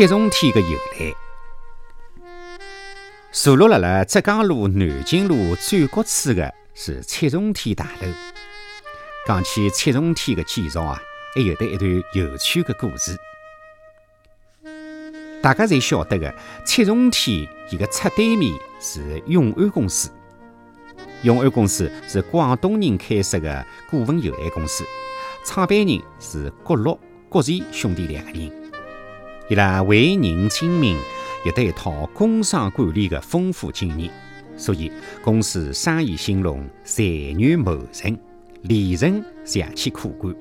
七重天的由来。坐落辣辣浙江路南京路转角处的是七重天大楼。讲起七重天的建造啊，还有得一段有趣的故事。大家侪晓得的，七重天伊个侧对面是永安公司。永安公司是广东人开设的股份有限公司，创办人是郭乐、郭钱兄弟两个人。伊拉为人精明，有得一套工商管理的丰富经验，所以公司生意兴隆，财源茂盛，利润相去可观。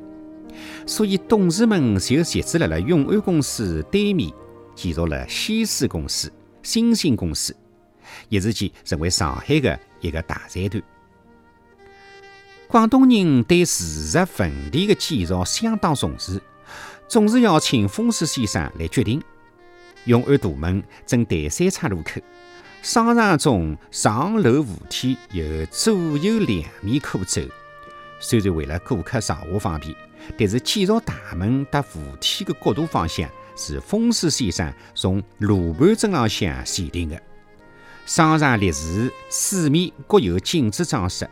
所以董事们就集资辣辣永安公司对面。建造了西施公司、新兴公司，一时间成为上海的一个大财团。广东人对事实问题的建造相当重视，总是要请风水先生来决定。永安大门正对三岔路口，商场中上楼扶梯有左右两面可走。虽然为了顾客上下方便，但是建造大门搭扶梯的角度方向。是风水先生从罗盘阵浪向选定的。商场立柱四面各有镜子装饰。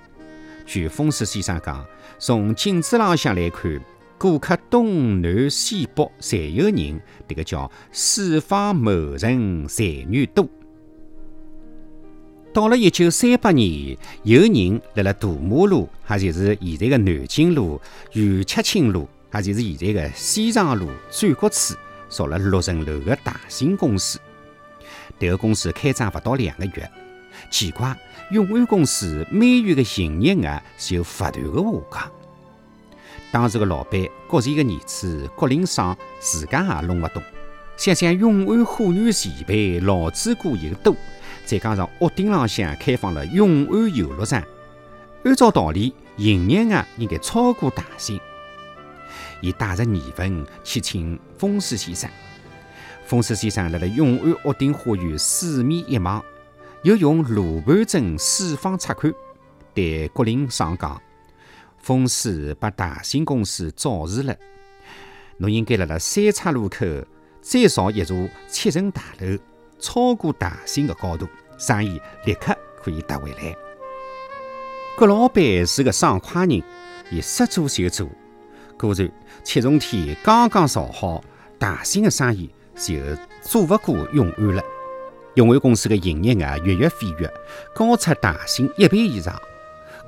据风水先生讲，从镜子浪向来看，顾客东南西北侪有人，这个叫四方谋人，财源多。到了一九三八年，有人辣辣大马路，也就是现在的南京路、余七清路，也就是现在的西藏路转角处。造了六层楼的大型公司，这个公司开张不到两个月，奇怪，永安公司每月的营业额就不断的下降。当时的老板郭钱的儿子郭林爽自家也弄不懂，想想永安货源齐备，劳资股又多，再加上屋顶浪向开放了永安游乐场，按照道理，营业额应该超过大兴。伊带着疑问去请风水先生。风水先生辣辣永安屋顶花园四面一望，又用罗盘针四方察看，对郭林爽讲：“风水把大兴公司罩住了，侬应该辣辣三岔路口再造一座七层大楼，超过大兴的高度，生意立刻可以得回来。”郭老板是个爽快人，伊说做就做。果然，七重天刚刚造好，大兴的生意就做不过永安了。永安公司的营业额跃跃飞跃，高出大兴一倍以上。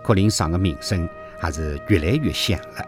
郭林爽的名声还是越来越响了。